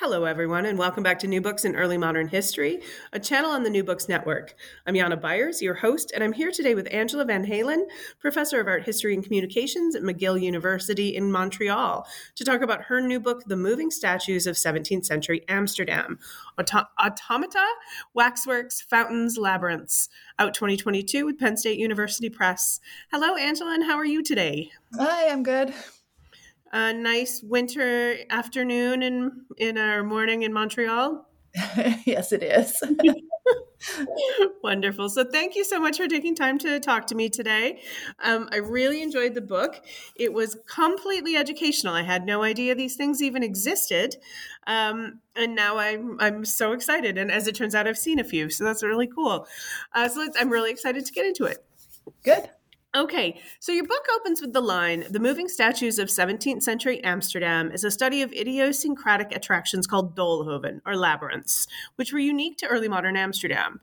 Hello, everyone, and welcome back to New Books in Early Modern History, a channel on the New Books Network. I'm Jana Byars, your host, and I'm here today with Angela Vanhaelen, professor of art history and communications at McGill University in Montreal, to talk about her new book, The Moving Statues of 17th Century Amsterdam Auto- Automata, Waxworks, Fountains, Labyrinths, out 2022 with Penn State University Press. Hello, Angela, and how are you today? Hi, I'm good a nice winter afternoon in in our morning in Montreal? yes, it is. Wonderful. So, thank you so much for taking time to talk to me today. Um, I really enjoyed the book. It was completely educational. I had no idea these things even existed. Um, and now I'm, I'm so excited. And as it turns out, I've seen a few. So, that's really cool. Uh, so, I'm really excited to get into it. Good. Okay, so your book opens with the line The Moving Statues of 17th Century Amsterdam is a study of idiosyncratic attractions called Doolhoven, or labyrinths, which were unique to early modern Amsterdam.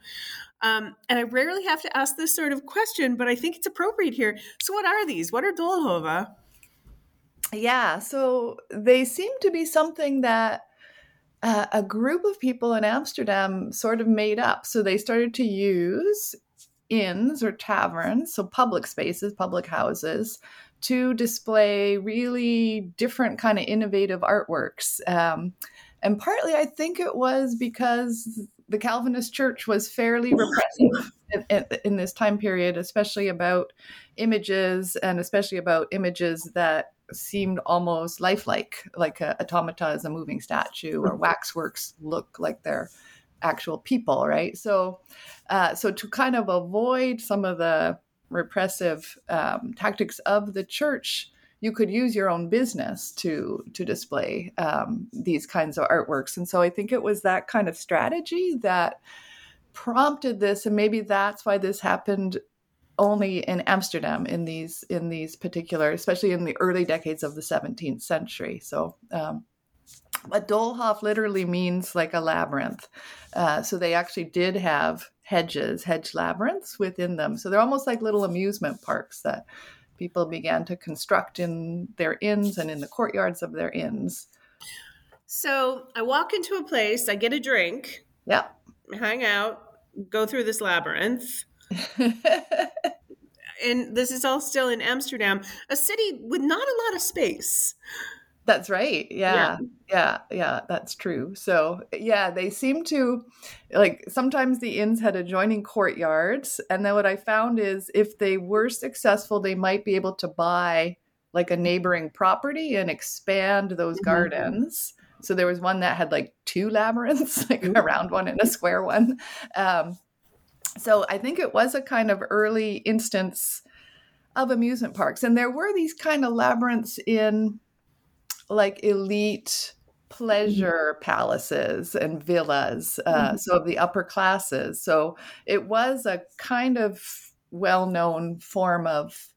Um, and I rarely have to ask this sort of question, but I think it's appropriate here. So, what are these? What are Doolhoven? Yeah, so they seem to be something that uh, a group of people in Amsterdam sort of made up. So they started to use inns or taverns, so public spaces, public houses, to display really different kind of innovative artworks. Um, and partly, I think it was because the Calvinist Church was fairly repressive in, in, this time period, especially about images and especially about images that seemed almost lifelike, like a automata is a moving statue, or waxworks look like they're actual people, right? So, uh, so to kind of avoid some of the repressive um, tactics of the church, you could use your own business to to display um, these kinds of artworks. And so I think it was that kind of strategy that prompted this, and maybe that's why this happened only in Amsterdam in these in these particular, especially in the early decades of the 17th century. So um, but Doolhof literally means like a labyrinth. Uh, so they actually did have hedges, hedge labyrinths within them. So they're almost like little amusement parks that people began to construct in their inns and in the courtyards of their inns. So I walk into a place, I get a drink, yeah, hang out, go through this labyrinth. and this is all still in Amsterdam, a city with not a lot of space. That's right. Yeah. yeah. Yeah. Yeah. That's true. So, yeah, they seem to like sometimes the inns had adjoining courtyards. And then what I found is if they were successful, they might be able to buy like a neighboring property and expand those mm-hmm. gardens. So there was one that had like two labyrinths, like a round one and a square one. Um, so I think it was a kind of early instance of amusement parks. And there were these kind of labyrinths in like elite pleasure mm-hmm. palaces and villas, uh, mm-hmm. so of the upper classes. So it was a kind of well known form of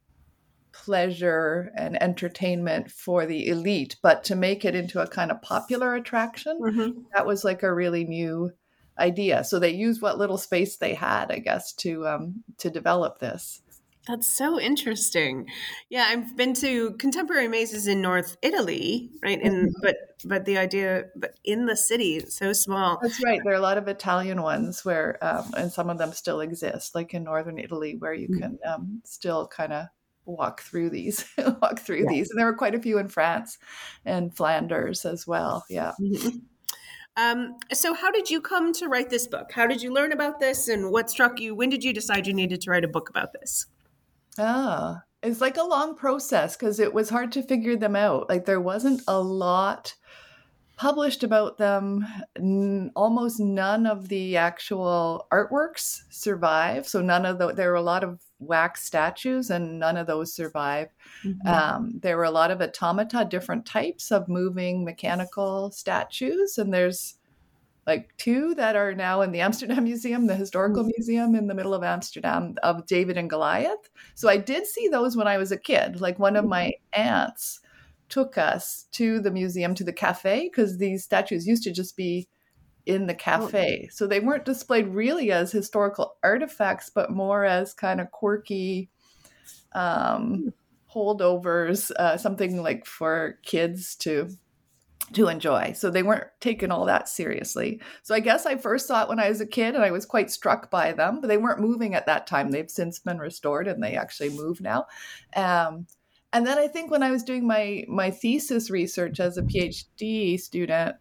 pleasure and entertainment for the elite, but to make it into a kind of popular attraction, mm-hmm. that was like a really new idea. So they used what little space they had, I guess, to um, to develop this. That's so interesting. Yeah, I've been to contemporary mazes in North Italy, right? And mm-hmm. but but the idea, but in the city, it's so small. That's right. There are a lot of Italian ones where, um, and some of them still exist, like in northern Italy, where you mm-hmm. can um, still kind of walk through these, walk through yeah. these. And there were quite a few in France and Flanders as well. Yeah. Mm-hmm. Um, so, how did you come to write this book? How did you learn about this, and what struck you? When did you decide you needed to write a book about this? Ah, it's like a long process because it was hard to figure them out. Like there wasn't a lot published about them. N- almost none of the actual artworks survive. So none of the there were a lot of wax statues, and none of those survive. Mm-hmm. Um, there were a lot of automata, different types of moving mechanical statues, and there's like two that are now in the Amsterdam Museum, the historical mm-hmm. museum in the middle of Amsterdam of David and Goliath. So I did see those when I was a kid. Like one of my mm-hmm. aunts took us to the museum to the cafe because these statues used to just be in the oh, cafe. So they weren't displayed really as historical artifacts, but more as kind of quirky um, holdovers, uh, something like for kids to to enjoy. So they weren't taken all that seriously. So I guess I first saw it when I was a kid and I was quite struck by them, but they weren't moving at that time. They've since been restored and they actually move now. Um, and then I think when I was doing my my thesis research as a PhD student,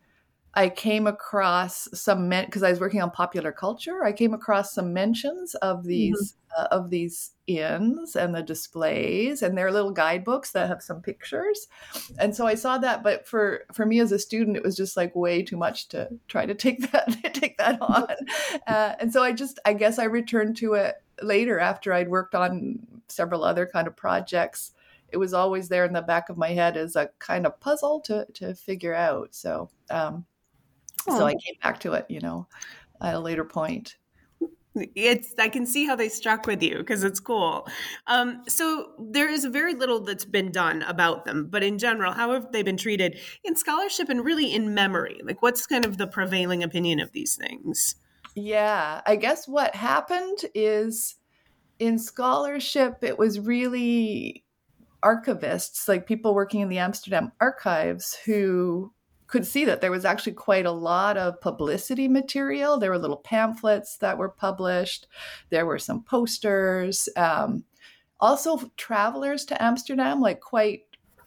I came across some men because I was working on popular culture. I came across some mentions of these mm-hmm. Uh, of these inns and the displays, and their little guidebooks that have some pictures. And so I saw that, but for for me as a student, it was just like way too much to try to take that take that on. Uh, and so I just I guess I returned to it later after I'd worked on several other kind of projects it was always there in the back of my head as a kind of puzzle to to figure out. So um, so I came back to it, you know, at a later point. It's I can see how they struck with you because it's cool. Um, so there is very little that's been done about them, but in general, how have they been treated in scholarship and really in memory? Like, what's kind of the prevailing opinion of these things? Yeah, I guess what happened is in scholarship, it was really archivists, like people working in the Amsterdam archives, who could see that there was actually quite a lot of publicity material. There were little pamphlets that were published, there were some posters. Um, also, travelers to Amsterdam, like quite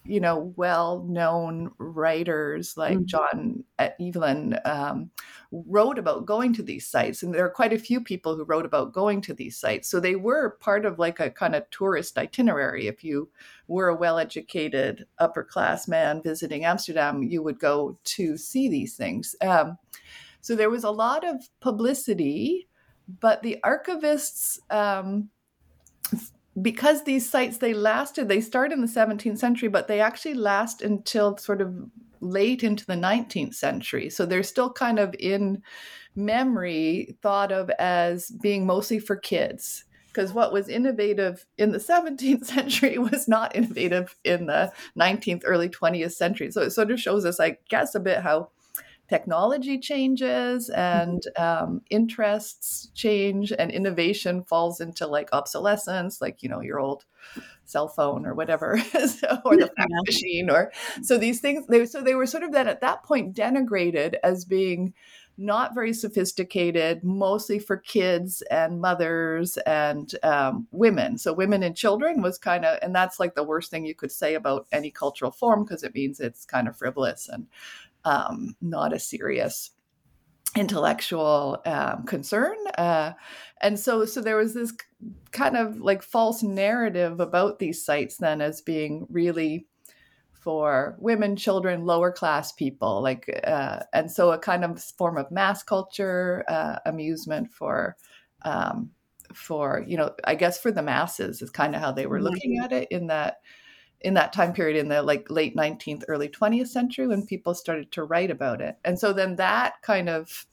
you know, well-known writers like mm-hmm. John Evelyn um, wrote about going to these sites, and there are quite a few people who wrote about going to these sites. So they were part of like a kind of tourist itinerary. If you were a well-educated upper-class man visiting Amsterdam, you would go to see these things. Um, so there was a lot of publicity, but the archivists. Um, because these sites they lasted they start in the 17th century but they actually last until sort of late into the 19th century. So they're still kind of in memory thought of as being mostly for kids because what was innovative in the 17th century was not innovative in the 19th early 20th century. So it sort of shows us i guess a bit how technology changes and um, interests change and innovation falls into like obsolescence like you know your old cell phone or whatever so, or the fax machine or so these things they so they were sort of then at that point denigrated as being not very sophisticated, mostly for kids and mothers and um, women. So, women and children was kind of, and that's like the worst thing you could say about any cultural form because it means it's kind of frivolous and um, not a serious intellectual um, concern uh, and so so there was this kind of like false narrative about these sites then as being really for women children lower class people like uh, and so a kind of form of mass culture uh, amusement for um, for you know i guess for the masses is kind of how they were mm-hmm. looking at it in that in that time period in the like late 19th early 20th century when people started to write about it. And so then that kind of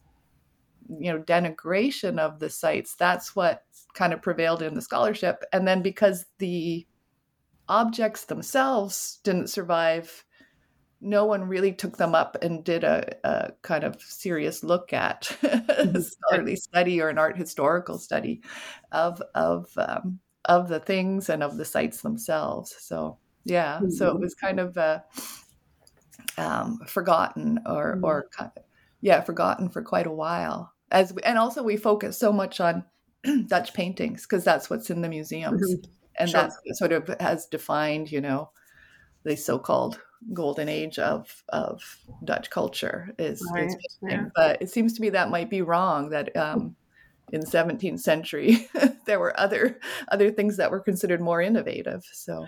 you know denigration of the sites that's what kind of prevailed in the scholarship. And then because the objects themselves didn't survive no one really took them up and did a, a kind of serious look at a mm-hmm. scholarly study or an art historical study of of um, of the things and of the sites themselves. So yeah mm-hmm. so it mm-hmm. was kind of uh, um, forgotten or mm-hmm. or yeah forgotten for quite a while as we, and also we focus so much on dutch paintings because that's what's in the museums mm-hmm. and sure. that's sort of has defined you know the so-called golden age of of dutch culture is, right. is yeah. but it seems to me that might be wrong that um, in 17th century there were other other things that were considered more innovative so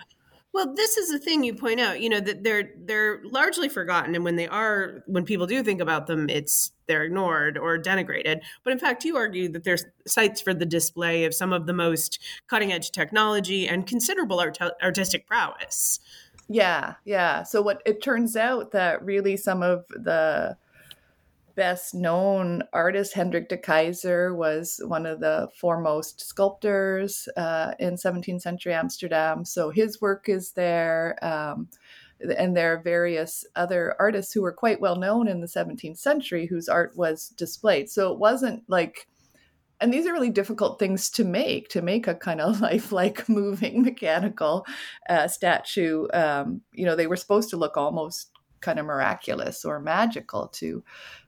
Well, this is the thing you point out, you know, that they're they're largely forgotten and when they are when people do think about them, it's they're ignored or denigrated. But in fact, you argue that there's sites for the display of some of the most cutting-edge technology and considerable art- artistic prowess. Yeah, yeah. So what it turns out that really some of the best known artist Hendrik de Keyser was one of the foremost sculptors uh, in 17th century Amsterdam. So his work is there. Um, and there are various other artists who were quite well known in the 17th century whose art was displayed. So it wasn't like, and these are really difficult things to make, to make a kind of lifelike, moving, mechanical uh, statue. Um, you know, they were supposed to look almost kind of miraculous or magical to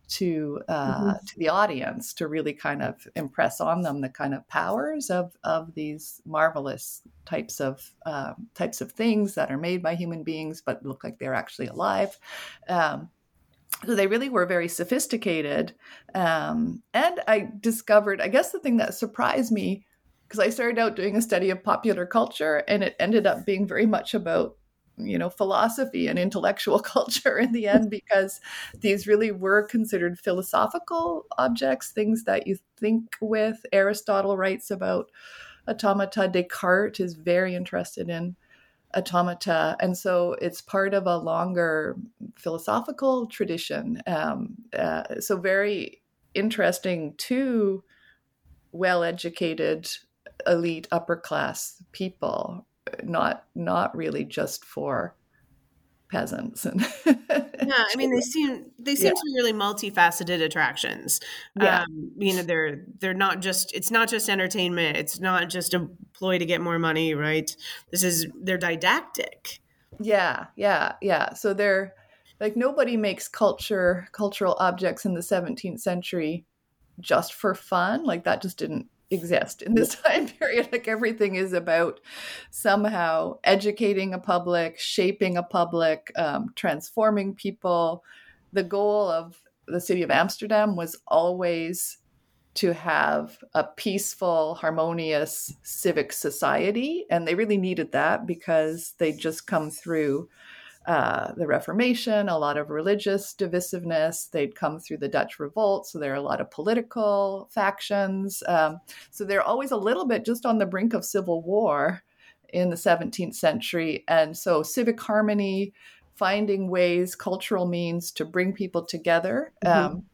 to uh, mm-hmm. to the audience to really kind of impress on them the kind of powers of of these marvelous types of um, types of things that are made by human beings but look like they're actually alive. Um, so they really were very sophisticated, um, and I discovered. I guess the thing that surprised me because I started out doing a study of popular culture, and it ended up being very much about you know philosophy and intellectual culture in the end because these really were considered philosophical objects things that you think with. Aristotle writes about automata. Descartes is very interested in automata. And so it's part of a longer philosophical tradition. Um, uh, so very interesting to well educated elite upper class people not not really just for peasants. And yeah i mean they seem they seem yeah. to be really multifaceted attractions. Yeah. Um, you know they're they're not just it's not just entertainment it's not just a ploy to get more money right? This is they're didactic. Yeah yeah yeah. So they're like nobody makes culture cultural objects in the 17th century just for fun like that just didn't exist in this time period. Like everything is about somehow educating a public, shaping a public, um, transforming people. The goal of the city of Amsterdam was always to have a peaceful, harmonious civic society. And they really needed that because they'd just come through uh, the Reformation, a lot of religious divisiveness. They'd come through the Dutch Revolt, so there are a lot of political factions. Um, so they're always a little bit just on the brink of civil war in the 17th century. And so civic harmony, finding ways, cultural means to bring people together mm-hmm. um,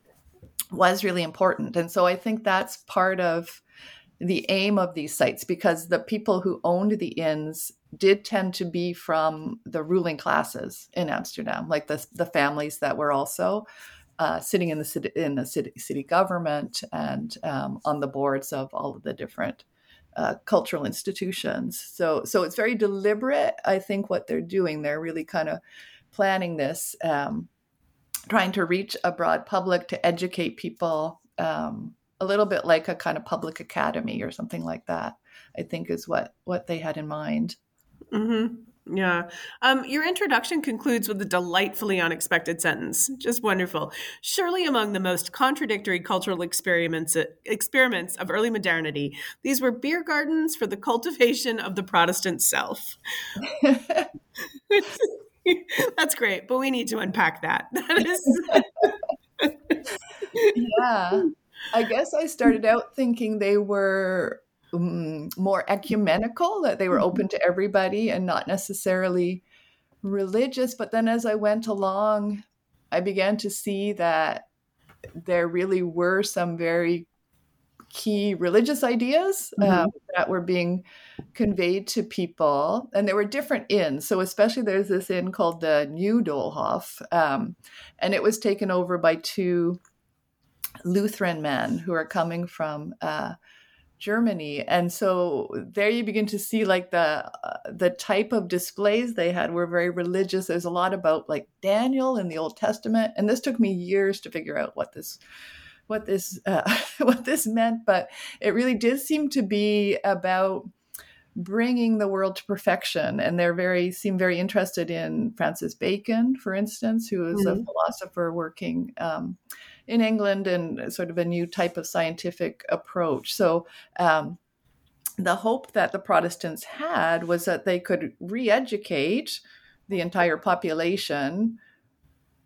was really important. And so I think that's part of the aim of these sites because the people who owned the inns did tend to be from the ruling classes in Amsterdam, like the the families that were also uh, sitting in the city in the city, city government and um, on the boards of all of the different uh, cultural institutions. So so it's very deliberate. I think what they're doing, they're really kind of planning this, um, trying to reach a broad public to educate people. Um, a little bit like a kind of public academy or something like that. I think is what what they had in mind. Mm-hmm. Yeah. Um, your introduction concludes with a delightfully unexpected sentence. Just wonderful. Surely among the most contradictory cultural experiments experiments of early modernity, these were beer gardens for the cultivation of the Protestant self. That's great, but we need to unpack that. That is Yeah. I guess I started out thinking they were um, more ecumenical, that they were open mm-hmm. to everybody and not necessarily religious. But then as I went along, I began to see that there really were some very key religious ideas mm-hmm. um, that were being conveyed to people. And there were different inns. So, especially there's this inn called the New Doolhof, um, and it was taken over by two Lutheran men who are coming from uh, Germany, and so there you begin to see like the uh, the type of displays they had were very religious. There's a lot about like Daniel in the Old Testament, and this took me years to figure out what this what this uh, what this meant, but it really did seem to be about bringing the world to perfection and they're very seem very interested in francis bacon for instance who is mm-hmm. a philosopher working um, in England and sort of a new type of scientific approach. So um, the hope that the Protestants had was that they could re educate the entire population,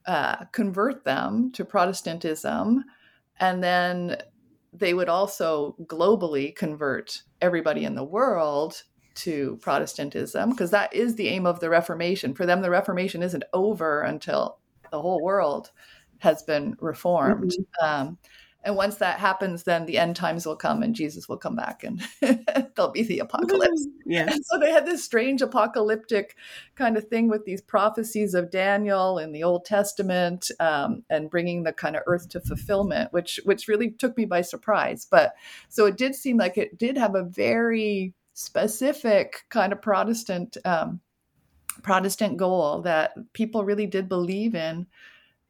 uh, convert them to Protestantism, and then they would also globally convert everybody in the world to Protestantism, because that is the aim of the Reformation. For them, the Reformation isn't over until the whole world has been reformed. Mm-hmm. Um, and once that happens, then the end times will come and Jesus will come back and there'll be the apocalypse. Yeah. And so they had this strange apocalyptic kind of thing with these prophecies of Daniel in the Old Testament um, and bringing the kind of earth to fulfillment, which which really took me by surprise. But so it did seem like it did have a very specific kind of Protestant um, Protestant goal that people really did believe in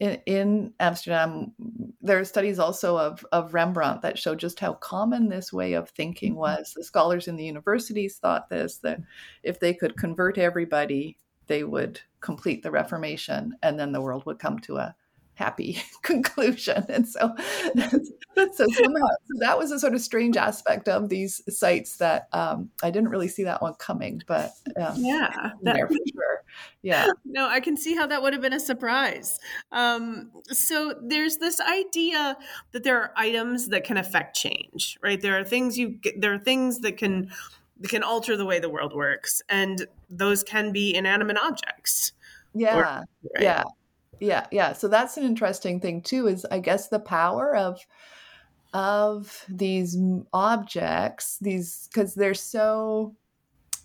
in, in Amsterdam, there are studies also of, of Rembrandt that show just how common this way of thinking mm-hmm. was. The scholars in the universities thought this that if they could convert everybody, they would complete the Reformation and then the world would come to a happy conclusion. And so, so somehow so that was a sort of strange aspect of these sites that um, I didn't really see that one coming, but um, yeah, that, there for sure. Yeah. No, I can see how that would have been a surprise. Um, so there's this idea that there are items that can affect change, right? There are things you there are things that can that can alter the way the world works, and those can be inanimate objects. Yeah. Or, right? Yeah yeah yeah so that's an interesting thing too is i guess the power of of these objects these because they're so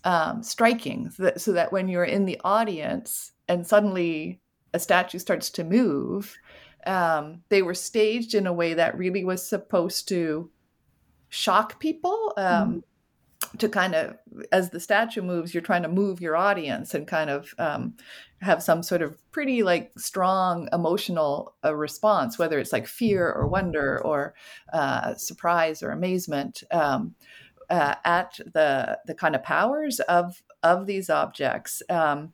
um, striking so that, so that when you're in the audience and suddenly a statue starts to move um, they were staged in a way that really was supposed to shock people um, mm-hmm to kind of as the statue moves you're trying to move your audience and kind of um, have some sort of pretty like strong emotional uh, response whether it's like fear or wonder or uh, surprise or amazement um, uh, at the the kind of powers of of these objects. Um,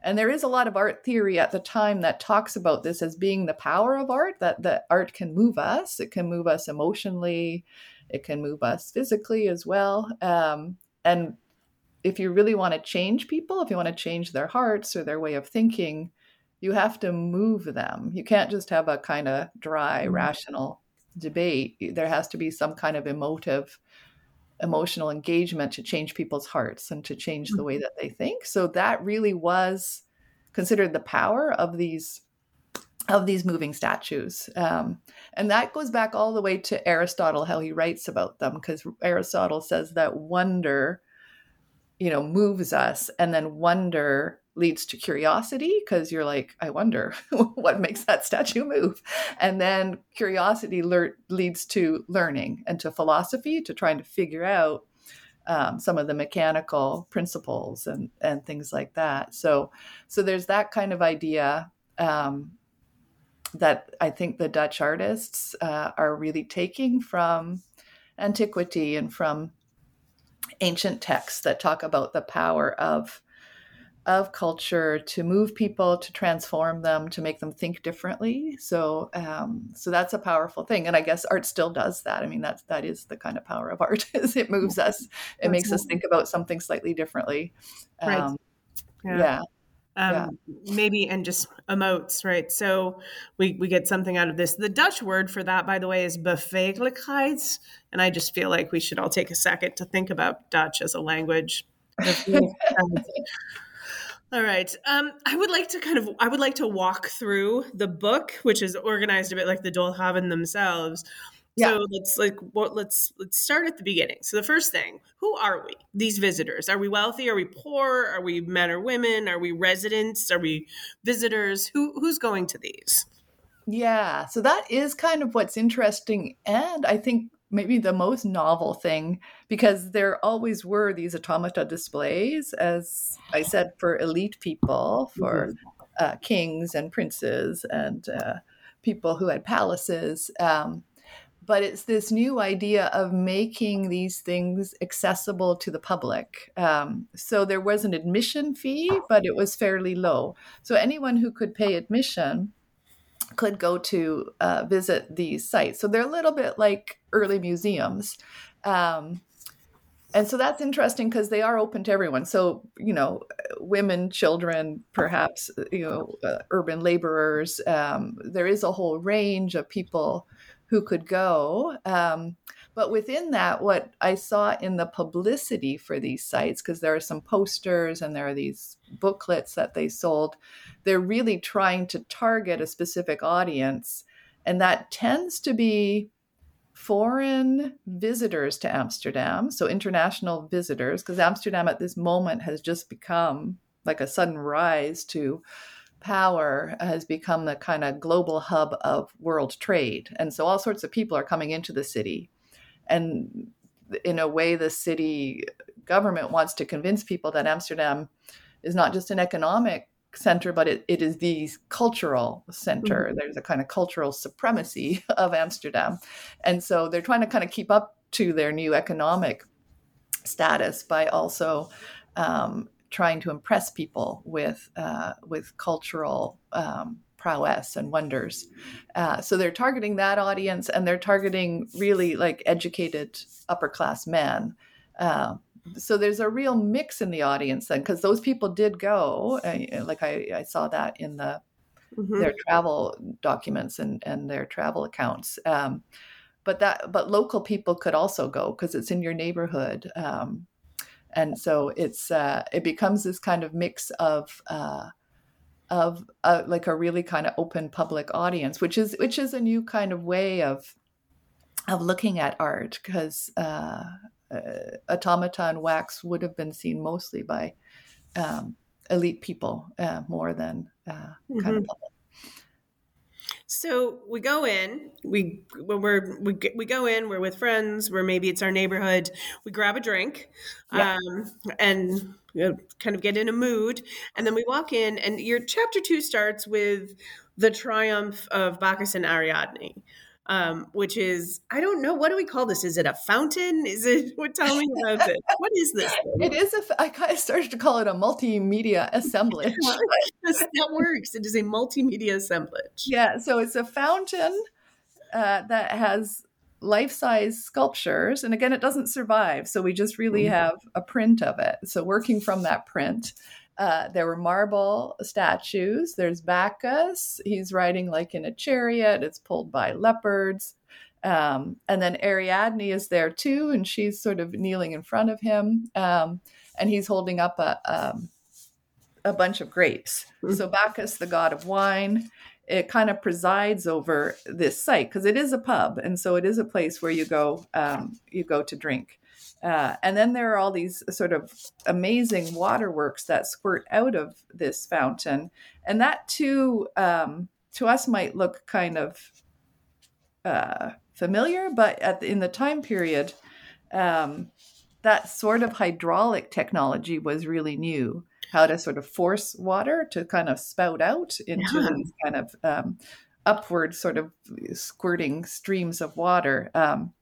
and there is a lot of art theory at the time that talks about this as being the power of art that the art can move us it can move us emotionally it can move us physically as well. Um, and if you really want to change people, if you want to change their hearts or their way of thinking, you have to move them. You can't just have a kind of dry, mm-hmm. rational debate. There has to be some kind of emotive, emotional engagement to change people's hearts and to change the way mm-hmm. that they think. So that really was considered the power of these of these moving statues. Um, and that goes back all the way to Aristotle, how he writes about them, because Aristotle says that wonder, you know, moves us, and then wonder leads to curiosity, because you're like, I wonder what makes that statue move. And then curiosity le- leads to learning and to philosophy, to trying to figure out um, some of the mechanical principles and and things like that. So so there's that kind of idea um, that I think the Dutch artists uh, are really taking from antiquity and from ancient texts that talk about the power of of culture to move people to transform them to make them think differently. So um, so that's a powerful thing. And i guess art still does that. I mean that's that is the kind of power of art. Is it moves us. It that's makes us think about something slightly differently. Um, right. yeah. yeah um, yeah. maybe and just emotes, right? So we we get something out of this. The Dutch word for that, by the way, is beweeglijkheid, and I just feel like we should all take a second to think about Dutch as a language. All right. Um, I would like to kind of I would like to walk through the book, which is organized a bit like the Doolhoven themselves, yeah. So let's like what let's let's start at the beginning. So the first thing, who are we? These visitors. Are we wealthy? Are we poor? Are we men or women? Are we residents? Are we visitors? Who who's going to these? Yeah. So that is kind of what's interesting and I think maybe the most novel thing because there always were these automata displays as I said for elite people, for mm-hmm. uh, kings and princes and uh, people who had palaces. Um, but it's this new idea of making these things accessible to the public. Um, so there was an admission fee, but it was fairly low. So anyone who could pay admission could go to uh, visit these sites. So they're a little bit like early museums. Um, and so that's interesting because they are open to everyone. So you know, women, children, perhaps you know, uh, urban laborers. Um, there is a whole range of people who could go. Um, but within that, what I saw in the publicity for these sites, because there are some posters and there are these booklets that they sold, they're really trying to target a specific audience. And that tends to be foreign visitors to Amsterdam, so international visitors, because Amsterdam at this moment has just become like a sudden rise to power has become the kind of global hub of world trade. And so all sorts of people are coming into the city and in a way the city government wants to convince people that amsterdam is not just an economic center but it, it is the cultural center mm-hmm. there's a kind of cultural supremacy of amsterdam and so they're trying to kind of keep up to their new economic status by also um, trying to impress people with uh, with cultural um, prowess and wonders. Uh, so they're targeting that audience and they're targeting really like educated upper class men. Uh, so there's a real mix in the audience then, because those people did go. Uh, like I, I, saw that in the mm-hmm. their travel documents and, and their travel accounts. Um, but that but local people could also go because it's in your neighborhood. Um, and so it's uh, it becomes this kind of mix of uh, of uh, like a really kind of open public audience, which is which is a new kind of way of of looking at art because uh, uh, automaton wax would have been seen mostly by um, elite people uh, more than mm-hmm. kind of public. So we go in, we when we're we we go in, we're with friends, where maybe it's our neighborhood. We grab a drink, yeah. um, and you know, kind of get in a mood, and then we walk in. And your chapter two starts with the triumph of Bacchus and Ariadne um, which is I don't know what do we call this? Is it a fountain? Is it what? Tell me about this. What is this? Thing? It is a. I kind of started to call it a multimedia assemblage. that works. It is a multimedia assemblage. Yeah, so it's a fountain uh, that has life-size sculptures, and again, it doesn't survive. So we just really mm-hmm. have a print of it. So working from that print. Uh, there were marble statues. There's Bacchus. He's riding like in a chariot. It's pulled by leopards. Um, and then Ariadne is there too, and she's sort of kneeling in front of him. Um, and he's holding up a, um, a bunch of grapes. Mm-hmm. So Bacchus, the god of wine, it kind of presides over this site because it is a pub, and so it is a place where you go um, you go to drink. Uh, and then there are all these sort of amazing waterworks that squirt out of this fountain. And that too, um, to us, might look kind of uh, familiar, but at the, in the time period, um, that sort of hydraulic technology was really new. How to sort of force water to kind of spout out into yeah. these kind of um, upward sort of squirting streams of water. Um,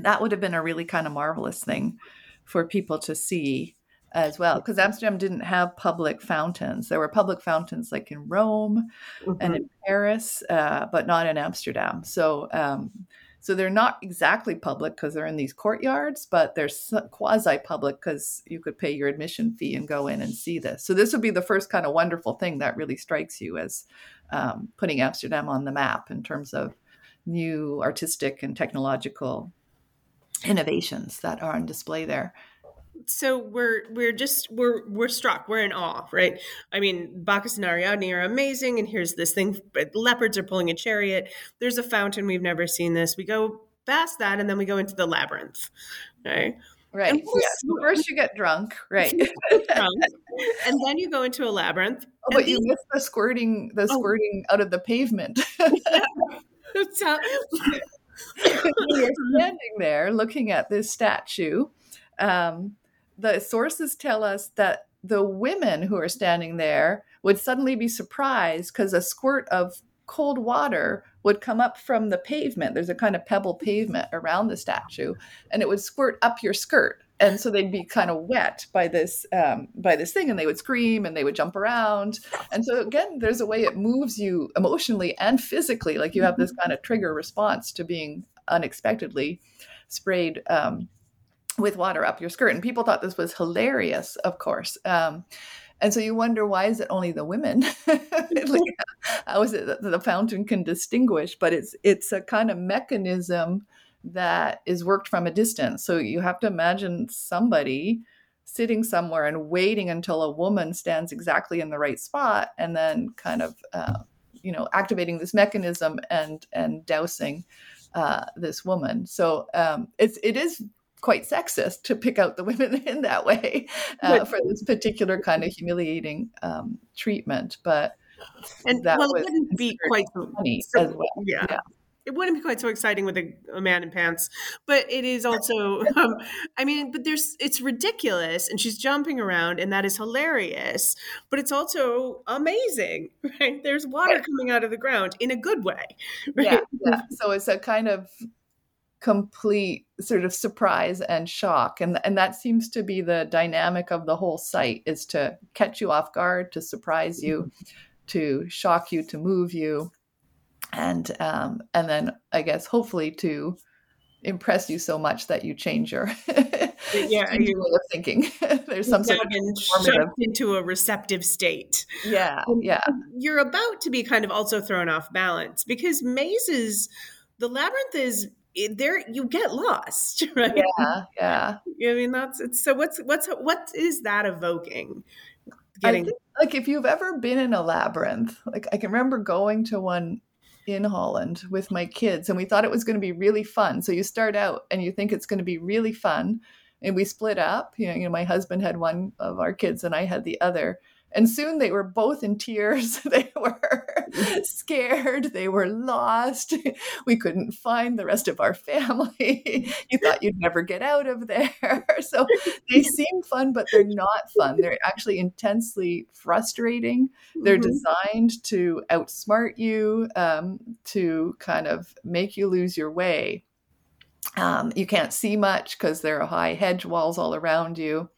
that would have been a really kind of marvelous thing for people to see as well because amsterdam didn't have public fountains. There were public fountains like in rome mm-hmm. and in paris uh, but not in amsterdam. So um, so they're not exactly public because they're in these courtyards but they're quasi public because you could pay your admission fee and go in and see this. So this would be the first kind of wonderful thing that really strikes you as um, putting amsterdam on the map in terms of new artistic and technological innovations that are on display there. So we're we're just we're we're struck we're in awe right? I mean bacchus and ariadne are amazing and here's this thing leopards are pulling a chariot. There's a fountain we've never seen this. We go past that and then we go into the labyrinth right? Right. And first, yeah. first you get drunk right. Drunk, and then you go into a labyrinth oh, but you miss the squirting the oh. squirting out of the pavement. So, you're standing there looking at this statue. Um, the sources tell us that the women who are standing there would suddenly be surprised because a squirt of cold water would come up from the pavement. There's a kind of pebble pavement around the statue, and it would squirt up your skirt and so they'd be kind of wet by this um, by this thing and they would scream and they would jump around and so again there's a way it moves you emotionally and physically like you have this kind of trigger response to being unexpectedly sprayed um, with water up your skirt. And people thought this was hilarious, of course. Um, and so you wonder why is it only the women? like, how is it that the fountain can distinguish? But it's it's a kind of mechanism that is worked from a distance. So you have to imagine somebody sitting somewhere and waiting until a woman stands exactly in the right spot, and then kind of uh, you know activating this mechanism and and dousing uh, this woman. So um, it's it is quite sexist to pick out the women in that way uh, for this particular kind of humiliating um, treatment. But and that well, it wouldn't be quite so, funny so- as well. yeah. Yeah. It wouldn't be quite so exciting with a, a man in pants, but it is also. Um, I mean, but there's it's ridiculous, and she's jumping around, and that is hilarious. But it's also amazing, right? There's water coming out of the ground in a good way, right? yeah, yeah. So it's a kind of complete sort of surprise and shock, and and that seems to be the dynamic of the whole site is to catch you off guard, to surprise you, to shock you, to move you, and um, and then I guess hopefully to impress you so much that you change your Yeah, your way of thinking. There's some sort of been transformative- shoved into a receptive state. yeah, yeah. You're about to be kind of also thrown off balance because mazes, the labyrinth is there. You get lost, right? Yeah, yeah. I mean, that's it's so. What's what's what is that evoking? I Getting think, like if you've ever been in a labyrinth, like I can remember going to one in Holland with my kids, and we thought it was going to be really fun. So you start out and you think it's going to be really fun, and we split up. You know, you know, my husband had one of our kids, and I had the other. And soon they were both in tears. they were scared. They were lost. We couldn't find the rest of our family. you thought you'd never get out of there. So they seem fun, but they're not fun. They're actually intensely frustrating. They're Mhm. designed to outsmart you, um, to kind of make you lose your way. Um, you can't see much because there are high hedge walls all around you,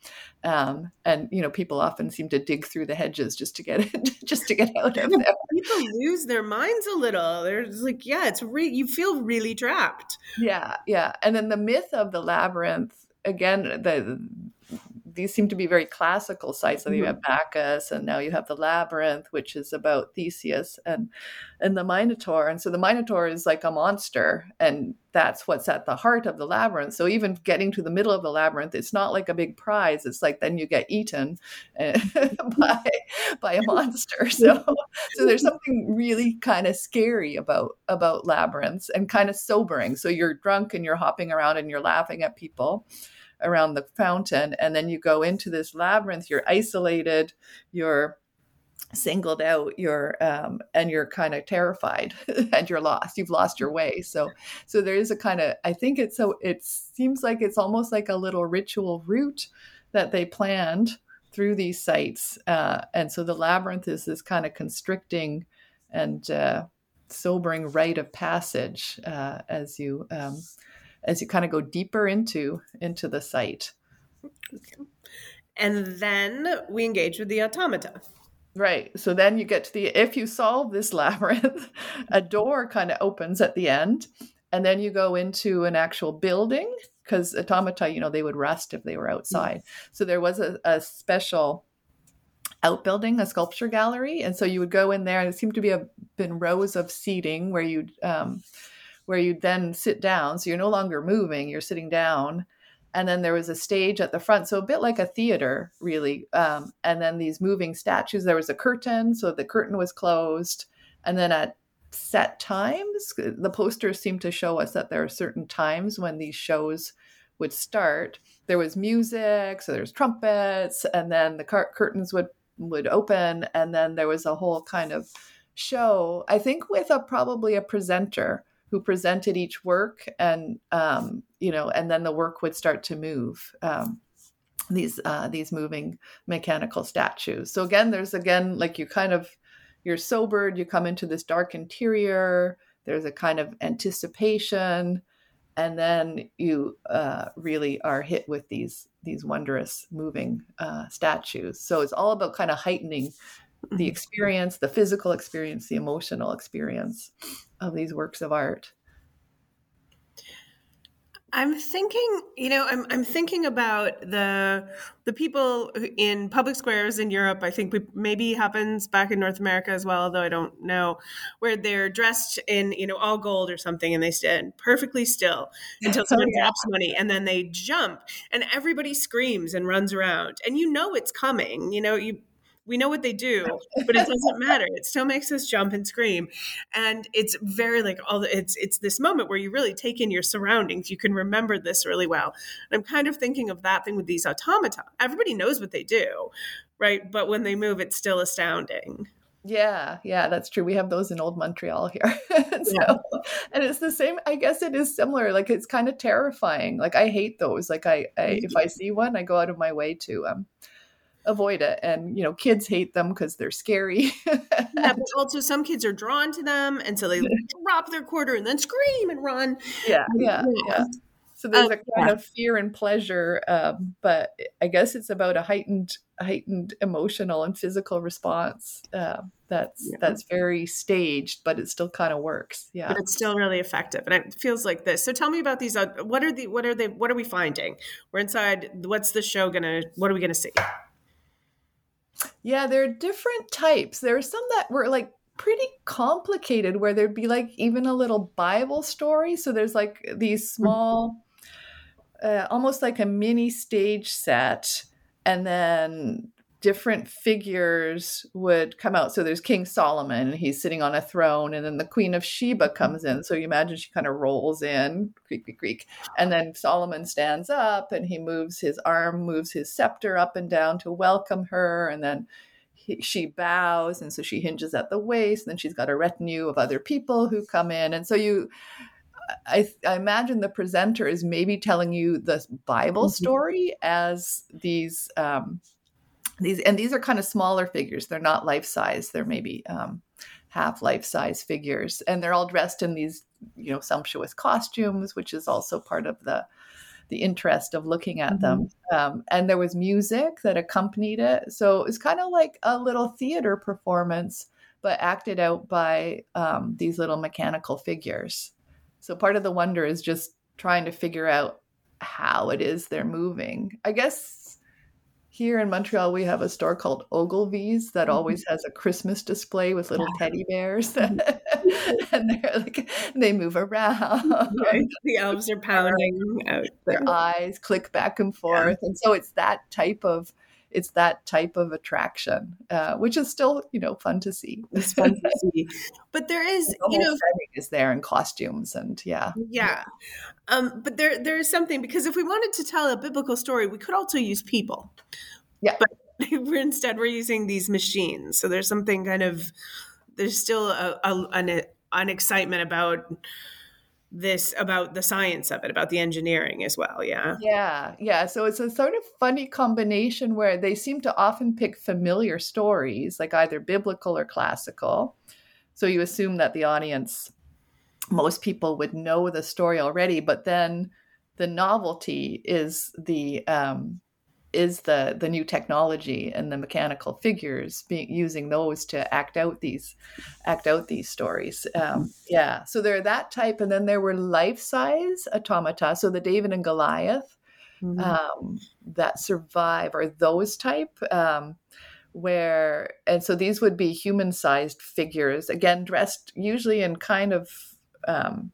um, and you know people often seem to dig through the hedges just to get just to get out of there. people lose their minds a little. There's like, yeah, it's re- you feel really trapped. Yeah, yeah. And then the myth of the labyrinth again. The these seem to be very classical sites. So you have Bacchus, and now you have the labyrinth, which is about Theseus and and the Minotaur. And so the Minotaur is like a monster, and that's what's at the heart of the labyrinth. So even getting to the middle of the labyrinth, it's not like a big prize. It's like then you get eaten uh, by by a monster. So so there's something really kind of scary about about labyrinths and kind of sobering. So you're drunk and you're hopping around and you're laughing at people around the fountain and then you go into this labyrinth you're isolated you're singled out you're um, and you're kind of terrified and you're lost you've lost your way. So so there is a kind of i think it's so it seems like it's almost like a little ritual route that they planned through these sites uh, and so the labyrinth is this kind of constricting and uh, sobering rite of passage uh, as you um, as you kind of go deeper into into the site. And then we engage with the automata. right so then you get to the if you solve this labyrinth a door kind of opens at the end and then you go into an actual building because automata you know they would rust if they were outside. So there was a, a special outbuilding a sculpture gallery and so you would go in there and it seemed to be a been rows of seating where you'd um, where you'd then sit down. So you're no longer moving, you're sitting down. And then there was a stage at the front, so a bit like a theater, really. Um, and then these moving statues. There was a curtain, so the curtain was closed. And then at set times, the posters seem to show us that there are certain times when these shows would start. There was music, so there's trumpets, and then the curtains would would open, and then there was a whole kind of show. I think with a probably a presenter who presented each work and um, you know and then the work would start to move um, these uh, these moving mechanical statues. So again there's again like you kind of you're sobered you come into this dark interior there's a kind of anticipation and then you uh, really are hit with these these wondrous moving uh, statues. So it's all about kind of heightening the mm-hmm. experience the physical experience the emotional experience of these works of art I'm thinking, you know, I'm I'm thinking about the the people in public squares in Europe. I think we, maybe happens back in North America as well, although I don't know, where they're dressed in you know all gold or something, and they stand perfectly still until oh, someone oh, yeah. drops money, and then they jump, and everybody screams and runs around, and you know it's coming. You know, you we know what they do, but it doesn't matter. It still makes us jump and scream. And it's very like all the, it's it's this moment where you really take in your surroundings. You can remember this really well. And I'm kind of thinking of that thing with these automata. Everybody knows what they do, right? But when they move, it's still astounding. Yeah, yeah, that's true. We have those in old Montreal here. so, yeah. and it's the same, I guess it is similar. Like it's kind of terrifying. Like I hate those. Like I, I if I see one, I go out of my way to um avoid it and you know kids hate them because they're scary. Yeah but also some kids are drawn to them and so they drop their quarter and then scream and run. Yeah yeah yeah. So there's um, a kind yeah. of fear and pleasure um, but i guess it's about a heightened heightened emotional and physical response uh, that's yeah. that's very staged but it still kind of works yeah. But it's still really effective and it feels like this. So tell me about these uh, what are the what are they what are we finding? We're inside what's the show gonna what are we gonna see yeah, there are different types. There are some that were like pretty complicated where there'd be like even a little Bible story. So there's like these mm-hmm. small, uh, almost like a mini stage set, and then different figures would come out. So there's King Solomon, and he's sitting on a throne, and then the Queen of Sheba mm-hmm. comes in. So you imagine she kind of rolls in, creak, creak, creak. And then Solomon stands up and he moves his arm, moves his scepter up and down to welcome her. And then he, she bows, and so she hinges at the waist. And then she's got a retinue of other people who come in. And so you, I, I, imagine the presenter is maybe telling you the Bible mm-hmm. story as these um, these and these are kind of smaller figures. They're not life size. They're maybe um, half life size figures. And they're all dressed in these you know sumptuous costumes which is also part of the the interest of looking at mm-hmm. them um, and there was music that accompanied it. So it's kind of like a little theater performance but acted out by um, these little mechanical figures. So part of the wonder is just trying to figure out how it is they're moving. I guess here in Montreal, we have a store called Ogilvy's that mm-hmm. always has a Christmas display with little yeah. teddy bears, mm-hmm. and they're like they move around. Right. The elves are pounding out. Their eyes click back and forth, yeah. and so it's that type of it's that type of attraction, uh, which is still you know fun to see. It's fun to see, but there is the you know is there in costumes and yeah, yeah. Um, but there there is something because if we wanted to tell a biblical story, we could also use people. Yeah, but we're instead we're using these machines. So there's something kind of there's still a, a an, an excitement about this about the science of it, about the engineering as well. Yeah. Yeah. Yeah. So it's a sort of funny combination where they seem to often pick familiar stories, like either biblical or classical. So you assume that the audience, most people would know the story already, but then the novelty is the um, is the the new technology and the mechanical figures being using those to act out these act out these stories um, yeah so they're that type and then there were life size automata so the david and goliath mm-hmm. um, that survive are those type um, where and so these would be human sized figures again dressed usually in kind of um,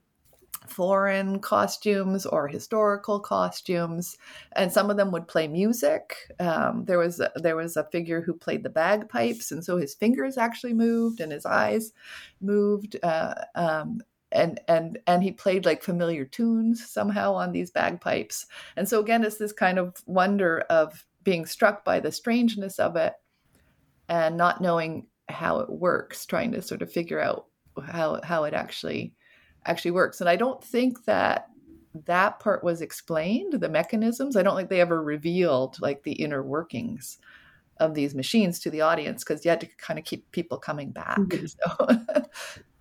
foreign costumes or historical costumes, and some of them would play music. Um, there was a, there was a figure who played the bagpipes, and so his fingers actually moved and his eyes moved. Uh, um, and and and he played like familiar tunes somehow on these bagpipes. And so again, it's this kind of wonder of being struck by the strangeness of it and not knowing how it works, trying to sort of figure out how how it actually actually works. And I don't think that that part was explained, the mechanisms. I don't think they ever revealed like the inner workings of these machines to the audience because you had to kind of keep people coming back. Mm-hmm. So.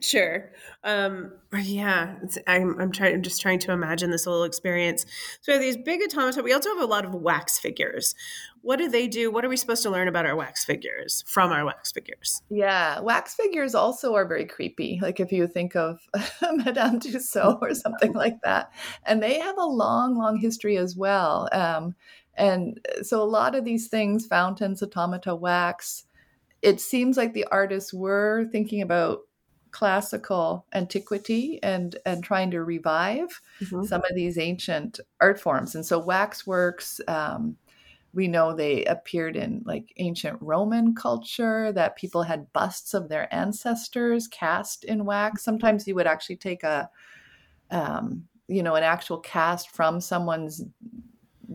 Sure. Um, yeah, I'm, I'm trying. I'm just trying to imagine this whole experience. So we have these big automata. We also have a lot of wax figures. What do they do? What are we supposed to learn about our wax figures from our wax figures? Yeah, wax figures also are very creepy. Like if you think of Madame Tussaud or something like that, and they have a long, long history as well. Um, and so a lot of these things, fountains, automata, wax. It seems like the artists were thinking about classical antiquity and and trying to revive mm-hmm. some of these ancient art forms. And so waxworks um, we know they appeared in like ancient roman culture that people had busts of their ancestors cast in wax. Sometimes you would actually take a um, you know an actual cast from someone's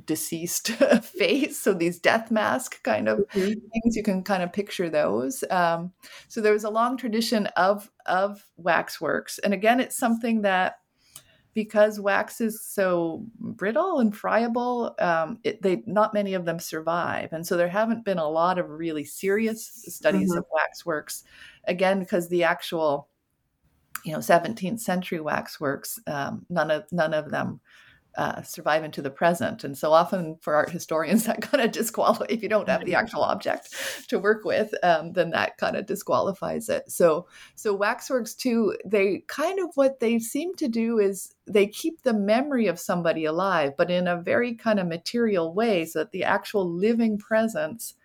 deceased face. So these death mask kind of mm-hmm. things you can kind of picture those. Um, so there was a long tradition of of waxworks. And again it's something that because wax is so brittle and friable um, it, they not many of them survive. And so there haven't been a lot of really serious studies mm-hmm. of waxworks. Again because the actual you know 17th century waxworks um, none of none of them uh, survive into the present. And so often for art historians, that kind of disqualifies, if you don't have the actual object to work with, um, then that kind of disqualifies it. So, so waxworks too, they kind of what they seem to do is they keep the memory of somebody alive, but in a very kind of material way so that the actual living presence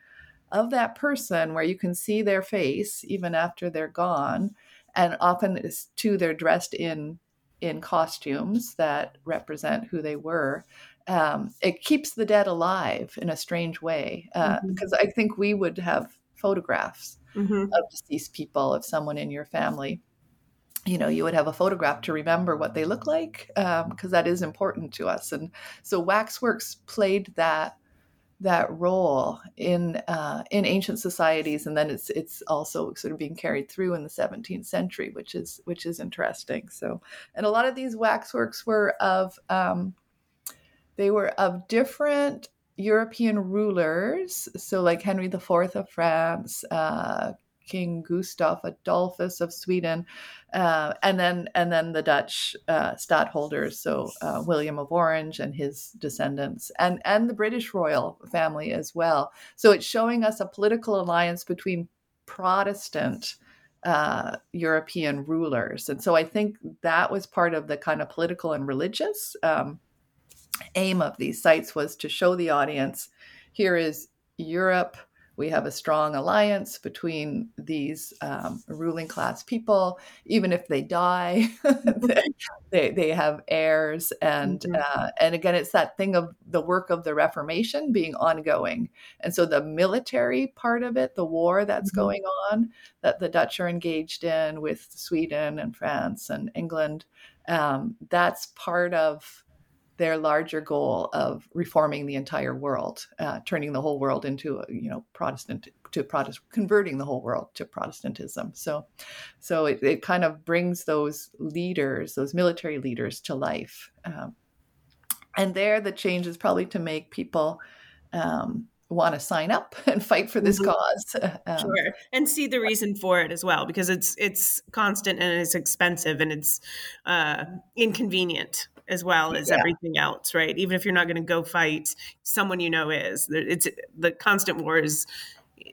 of that person where you can see their face even after they're gone and often too they're dressed in in costumes that represent who they were. Um, it keeps the dead alive in a strange way because uh, mm-hmm. I think we would have photographs mm-hmm. of deceased people of someone in your family. You know, you would have a photograph to remember what they look like because um, that is important to us. And so Waxworks played that that role in uh, in ancient societies, and then it's it's also sort of being carried through in the 17th century, which is which is interesting. So, and a lot of these waxworks were of um, they were of different European rulers, so like Henry IV of France, uh, King Gustav Adolphus of Sweden, uh, and then and then the Dutch uh, stadtholders, so uh, William of Orange and his descendants, and and the British royal family as well. So it's showing us a political alliance between Protestant. Uh, European rulers. And so I think that was part of the kind of political and religious um, aim of these sites was to show the audience here is Europe we have a strong alliance between these um, ruling class people. Even if they die, they, they have heirs, and mm-hmm. uh, and again, it's that thing of the work of the Reformation being ongoing, and so the military part of it, the war that's mm-hmm. going on, that the Dutch are engaged in with Sweden and France and England, um, that's part of their larger goal of reforming the entire world, uh, turning the whole world into a, you know Protestant to Protestant, converting the whole world to Protestantism. So, so it, it kind of brings those leaders, those military leaders, to life. Um, and there, the change is probably to make people. Um, want to sign up and fight for this mm-hmm. cause um, sure and see the reason for it as well because it's it's constant and it's expensive and it's uh, inconvenient as well as yeah. everything else, right? Even if you're not going to go fight, someone you know is. It's the constant war is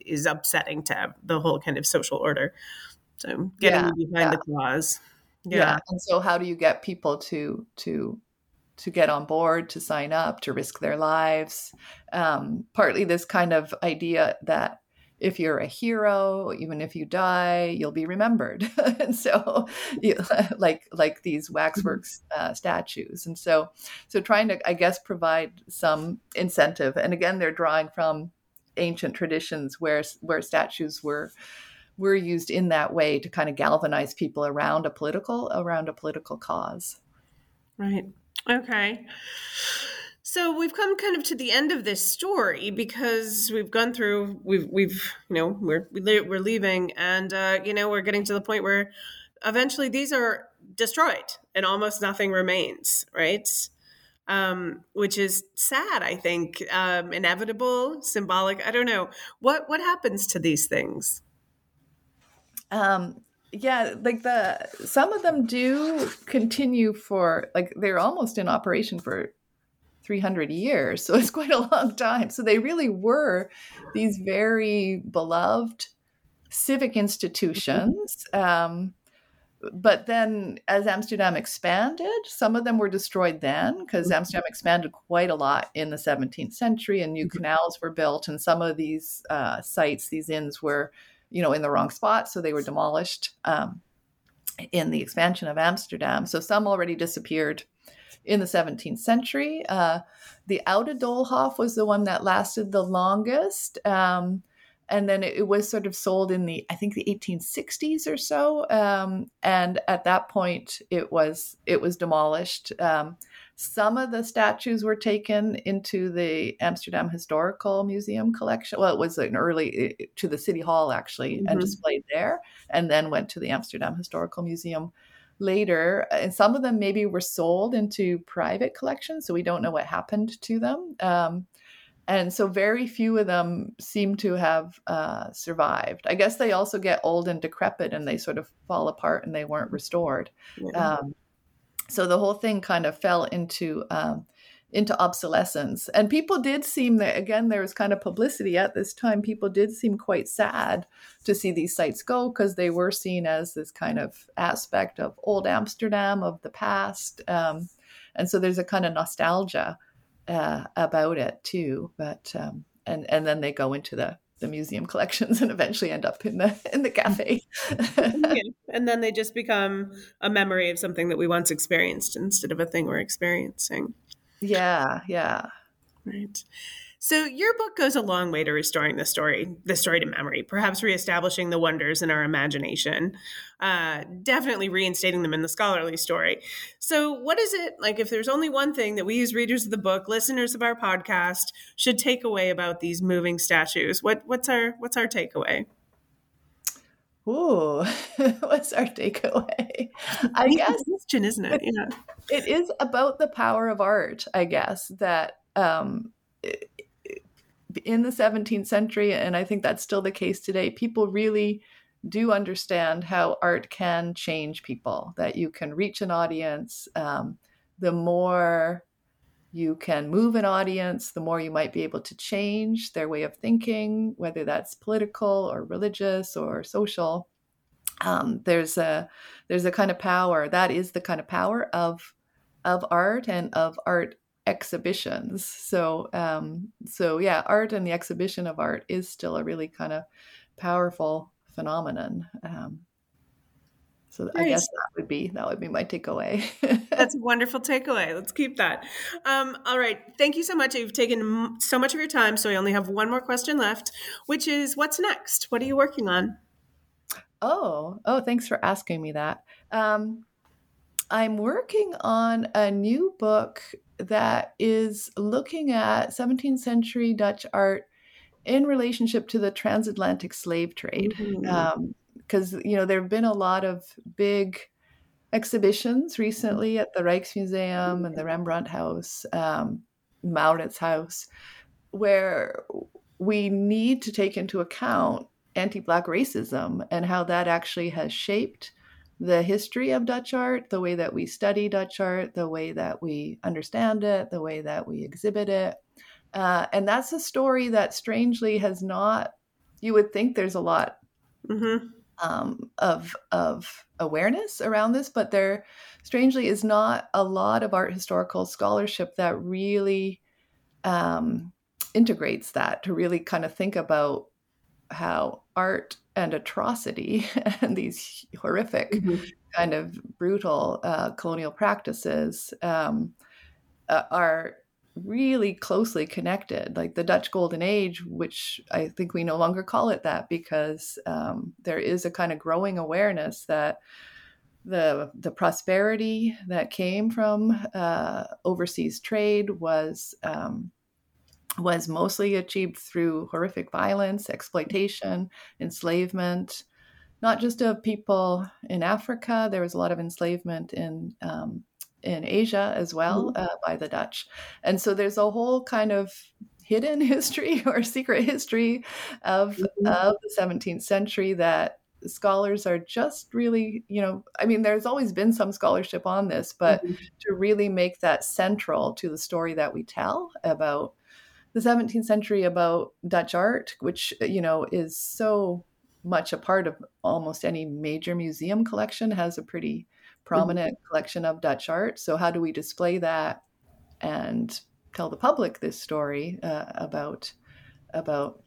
is upsetting to the whole kind of social order. So getting yeah, behind yeah. the cause. Yeah. yeah. And so how do you get people to to to get on board, to sign up, to risk their lives? Um, partly this kind of idea that if you're a hero even if you die you'll be remembered. And so you, like like these mm-hmm. waxworks uh, statues. And so so trying to i guess provide some incentive. And again they're drawing from ancient traditions where where statues were were used in that way to kind of galvanize people around a political around a political cause. Right. Okay so we've come kind of to the end of this story because we've gone through we've we've you know we're we're leaving and uh, you know we're getting to the point where eventually these are destroyed and almost nothing remains, right? Um, which is sad, I think, um, inevitable, symbolic. I don't know what what happens to these things. Um, yeah, like the some of them do continue for like they're almost in operation for 300 years. So it's quite a long time. So they really were these very beloved civic institutions. Um, but then as Amsterdam expanded, some of them were destroyed then because mm-hmm. Amsterdam expanded quite a lot in the 17th century and new mm-hmm. canals were built. And some of these uh, sites, these inns were, you know, in the wrong spot. So they were demolished um, in the expansion of Amsterdam. So some already disappeared in the 17th century. Uh, the Oude Doolhof was the one that lasted the longest. Um, and then it, was sort of sold in the I think the 1860s or so. Um, and at that point, it was it was demolished. Um, some of the statues were taken into the Amsterdam Historical Museum collection. Well, it was an early to the City Hall actually, mm-hmm. and displayed there, and then went to the Amsterdam Historical Museum later. And some of them maybe were sold into private collections, so we don't know what happened to them. Um, and so very few of them seem to have uh, survived. I guess they also get old and decrepit, and they sort of fall apart, and they weren't restored. Yeah. Um, so the whole thing kind of fell into um, into obsolescence. And people did seem that again there was kind of publicity at this time. People did seem quite sad to see these sites go because they were seen as this kind of aspect of old Amsterdam of the past. Um, and so there's a kind of nostalgia uh, about it too. But um, and and then they go into the the museum collections and eventually end up in the in the cafe. yeah. And then they just become a memory of something that we once experienced instead of a thing we're experiencing. Yeah, yeah. Right. So your book goes a long way to restoring the story, the story to memory, perhaps reestablishing the wonders in our imagination, uh, definitely reinstating them in the scholarly story. So, what is it like? If there's only one thing that we as readers of the book, listeners of our podcast, should take away about these moving statues, what what's our what's our takeaway? Ooh, what's our takeaway? I guess question, isn't it? Yeah, it is about the power of art. I guess that um, in the 17th century, and I think that's still the case today, people really do understand how art can change people, that you can reach an audience. Um, the more you can move an audience, the more you might be able to change their way of thinking, whether that's political or religious or social. Um, there's a there's a kind of power that is the kind of power of of art and of art exhibitions. So um, so yeah, art and the exhibition of art is still a really kind of powerful phenomenon. Um, so nice. I guess that would be that would be my takeaway. That's a wonderful takeaway. Let's keep that. Um, all right, thank you so much. You've taken so much of your time, so I only have one more question left, which is, what's next? What are you working on? Oh, oh, thanks for asking me that. Um, I'm working on a new book that is looking at 17th century Dutch art in relationship to the transatlantic slave trade. Mm-hmm. um, you know, there have been a lot of big exhibitions recently at the Rijksmuseum and the Rembrandt House, um, House, where we need to take into account anti Black racism and how that actually has shaped the history of Dutch art, the way that we study Dutch art, the way that we understand it, the way that we exhibit it. Uh, and that's a story that strangely has not, you would think there's a lot mm-hmm. Um, of, of awareness around this, but there strangely is not a lot of art historical scholarship that really um, integrates that to really kind of think about how art and atrocity and these horrific mm-hmm. kind of brutal uh, colonial practices um, uh, are really closely connected like the dutch golden age which i think we no longer call it that because um, there is a kind of growing awareness that the the prosperity that came from uh, overseas trade was um, was mostly achieved through horrific violence, exploitation, enslavement, not just of people in Africa. There was a lot of enslavement in um, in Asia as well mm-hmm. uh, by the Dutch, and so there's a whole kind of hidden history or secret history of mm-hmm. of the 17th century that scholars are just really, you know, I mean, there's always been some scholarship on this, but mm-hmm. to really make that central to the story that we tell about the 17th century, about Dutch art, which, you know, is so much a part of almost any major museum collection, has a pretty. Prominent mm-hmm. collection of Dutch art. So, how do we display that and tell the public this story uh, about about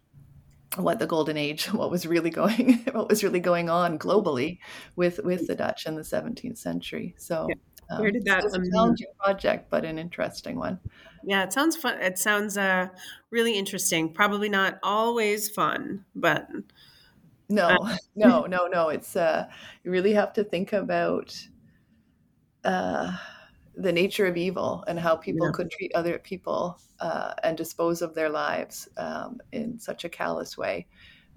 what the golden age what was really going what was really going on globally with with the dutch in the 17th century so yeah. where did that um, a challenging project but an interesting one yeah it sounds fun it sounds uh, really interesting probably not always fun but no uh, no no no it's uh you really have to think about uh the nature of evil and how people yeah. could treat other people uh, and dispose of their lives um, in such a callous way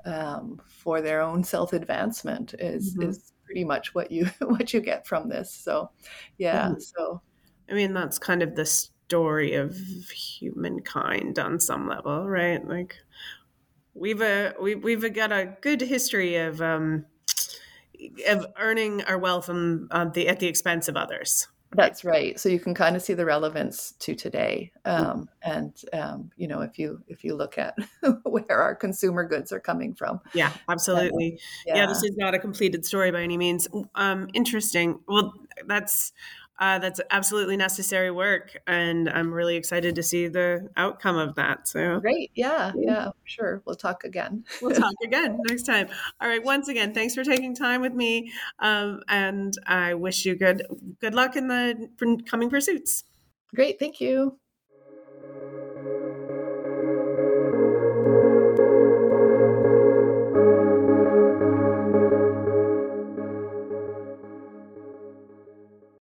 um, for their own self advancement is mm-hmm. is pretty much what you what you get from this. So, yeah. Mm-hmm. So, I mean, that's kind of the story of humankind on some level, right? Like, we've a we, we've got a good history of um, of earning our wealth on, on the at the expense of others that's right. So you can kind of see the relevance to today, um, and um, you know, if you if you look at where our consumer goods are coming from. Yeah, absolutely. yeah. yeah. this is not a completed story by any means. Um, interesting. Well, that's uh, that's absolutely necessary work, and I'm really excited to see the outcome of that. So great, yeah, yeah, sure. We'll talk again. we'll talk again next time. All right. Once again, thanks for taking time with me, um, and I wish you good good luck in the coming pursuits. Great, thank you.